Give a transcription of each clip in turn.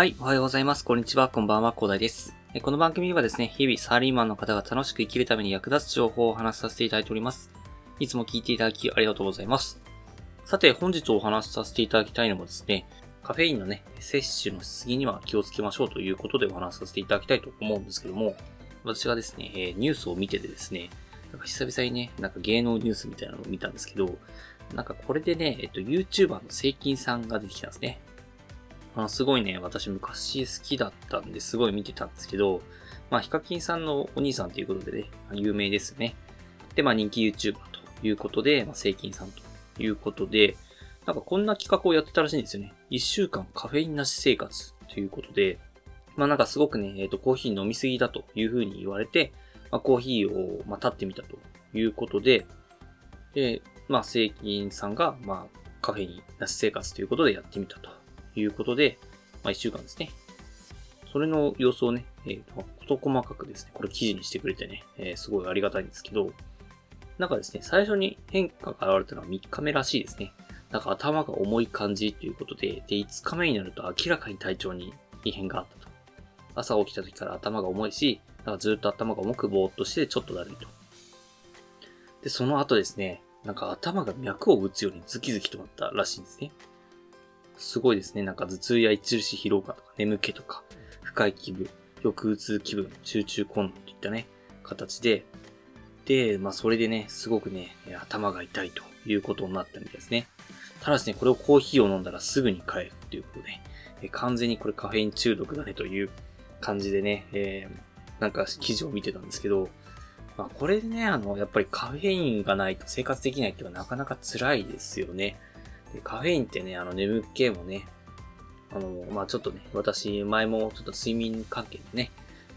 はい、おはようございます。こんにちは、こんばんは、広大です。この番組はですね、日々サラリーマンの方が楽しく生きるために役立つ情報をお話しさせていただいております。いつも聞いていただきありがとうございます。さて、本日お話しさせていただきたいのもですね、カフェインのね、摂取のしすぎには気をつけましょうということでお話しさせていただきたいと思うんですけども、私がですね、ニュースを見ててですね、なんか久々にね、なんか芸能ニュースみたいなのを見たんですけど、なんかこれでね、えっと、YouTuber のセイキンさんが出てきたんですね。あすごいね、私昔好きだったんですごい見てたんですけど、まあ、ヒカキンさんのお兄さんということでね、有名ですよね。で、まあ人気 YouTuber ということで、まあ、セイキンさんということで、なんかこんな企画をやってたらしいんですよね。一週間カフェインなし生活ということで、まあなんかすごくね、えっ、と、コーヒー飲みすぎだというふうに言われて、まあコーヒーを、まあ、立ってみたということで、で、まあ、セイキンさんが、まあ、カフェインなし生活ということでやってみたということで、まあ、一週間ですね。それの様子をね、えっ、と、事細かくですね、これ記事にしてくれてね、えーすごいありがたいんですけど、なんかですね、最初に変化が現れたのは3日目らしいですね。なんか頭が重い感じということで、で、5日目になると明らかに体調に異変があったと。朝起きた時から頭が重いし、なんかずっと頭が重くぼーっとしてちょっとだるいと。で、その後ですね、なんか頭が脈を打つようにズキズキとなったらしいんですね。すごいですね。なんか頭痛や著し疲労感とか眠気とか、深い気分、抑うつ気分、集中困難といったね、形で、で、まあそれでね、すごくね、頭が痛いということになったみたいですね。ただですね、これをコーヒーを飲んだらすぐに帰るということで、え完全にこれカフェイン中毒だねという感じでね、えーなんか記事を見てたんですけど、まあこれでね、あの、やっぱりカフェインがないと生活できないっていうのはなかなか辛いですよね。でカフェインってね、あの眠気もね、あの、まあちょっとね、私前もちょっと睡眠関係でね、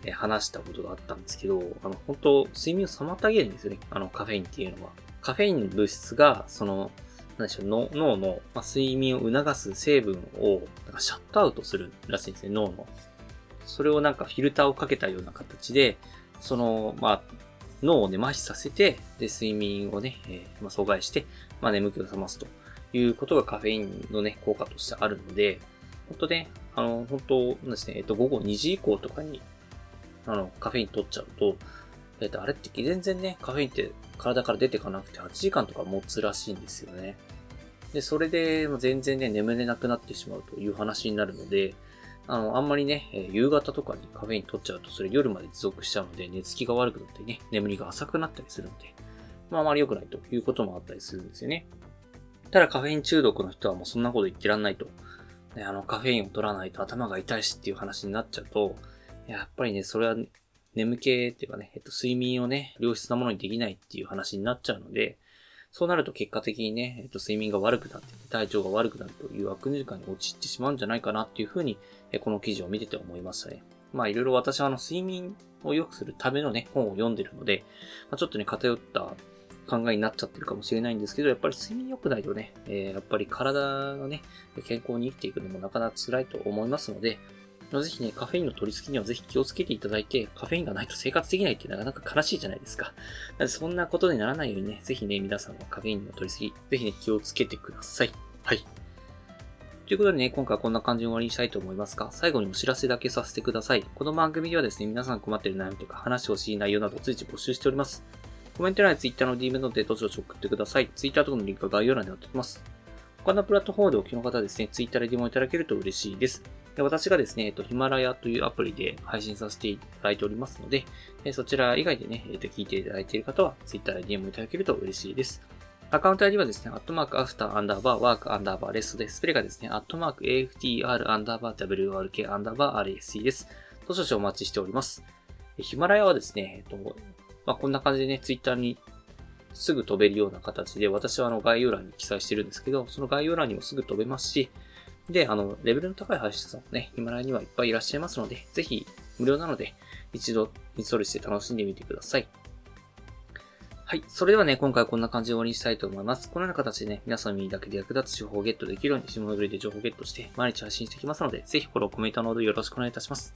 え話したことがあったんですけど、あの、本当睡眠を妨げるんですよね。あの、カフェインっていうのは。カフェイン物質が、その、なんでしょう、の脳の、まあ、睡眠を促す成分を、なんかシャットアウトするらしいんですね、脳の。それをなんかフィルターをかけたような形で、その、まあ、脳をね、麻痺させて、で、睡眠をね、えーまあ、阻害して、まあ、眠気を覚ますということがカフェインのね、効果としてあるので、本当ね、あの、本当ですね、えっと、午後2時以降とかに、あの、カフェイン取っちゃうと、えっと、あれって全然ね、カフェインって体から出てかなくて8時間とか持つらしいんですよね。で、それで全然ね、眠れなくなってしまうという話になるので、あの、あんまりね、え夕方とかにカフェイン取っちゃうと、それ夜まで持続しちゃうので、寝つきが悪くなってね、眠りが浅くなったりするので、まああまり良くないということもあったりするんですよね。ただカフェイン中毒の人はもうそんなこと言ってらんないと。ね、あの、カフェインを取らないと頭が痛いしっていう話になっちゃうと、やっぱりね、それは眠気っていうかね、えっと、睡眠をね、良質なものにできないっていう話になっちゃうので、そうなると結果的にね、えっと、睡眠が悪くなって、体調が悪くなるという悪循環に陥ってしまうんじゃないかなっていうふうに、えこの記事を見てて思いましたね。まあ、いろいろ私はあの、睡眠を良くするためのね、本を読んでるので、まあ、ちょっとね、偏った考えになっちゃってるかもしれないんですけど、やっぱり睡眠良くないとね、えーやっぱり体がね、健康に生きていくのもなかなか辛いと思いますので、まあぜひね、カフェインの取り付けにはぜひ気をつけていただいて、カフェインがないと生活できないってなかなか悲しいじゃないですか。なのでそんなことにならないようにね、ぜひね、皆さんはカフェインの取り付け、ぜひね、気をつけてください。はい。ということでね、今回はこんな感じで終わりにしたいと思いますが、最後にお知らせだけさせてください。この番組ではですね、皆さん困っている悩みとか話してほしい内容などを随時募集しております。コメント欄や Twitter の DM などでどしどし送ってください。Twitter とかのリンクは概要欄に載っておきます。他のプラットフォームでお聞きの方はですね、Twitter で DM をいただけると嬉しいです。で私がですね、えっと、ヒマラヤというアプリで配信させていただいておりますので、えそちら以外でね、えっと、聞いていただいている方は、Twitter で DM をいただけると嬉しいです。アカウント ID はですね、アットマーク after アンダーバー work アンダーバー rest です。スペルがですね、アットマーク AFTR アンダーバー WRK アンダーバー RSC です。どしどしお待ちしております。ヒマラヤはですね、えっと、まあ、こんな感じでね、Twitter にすぐ飛べるような形で、私はあの概要欄に記載してるんですけど、その概要欄にもすぐ飛べますし、で、あの、レベルの高い配信者さんもね、ヒマラヤにはいっぱいいらっしゃいますので、ぜひ無料なので、一度インストールして楽しんでみてください。はい。それではね、今回はこんな感じで終わりにしたいと思います。このような形でね、皆さんの耳だけで役立つ情報をゲットできるように、下のグレで情報をゲットして、毎日配信していきますので、ぜひフォロー、コメントなどよろしくお願いいたします。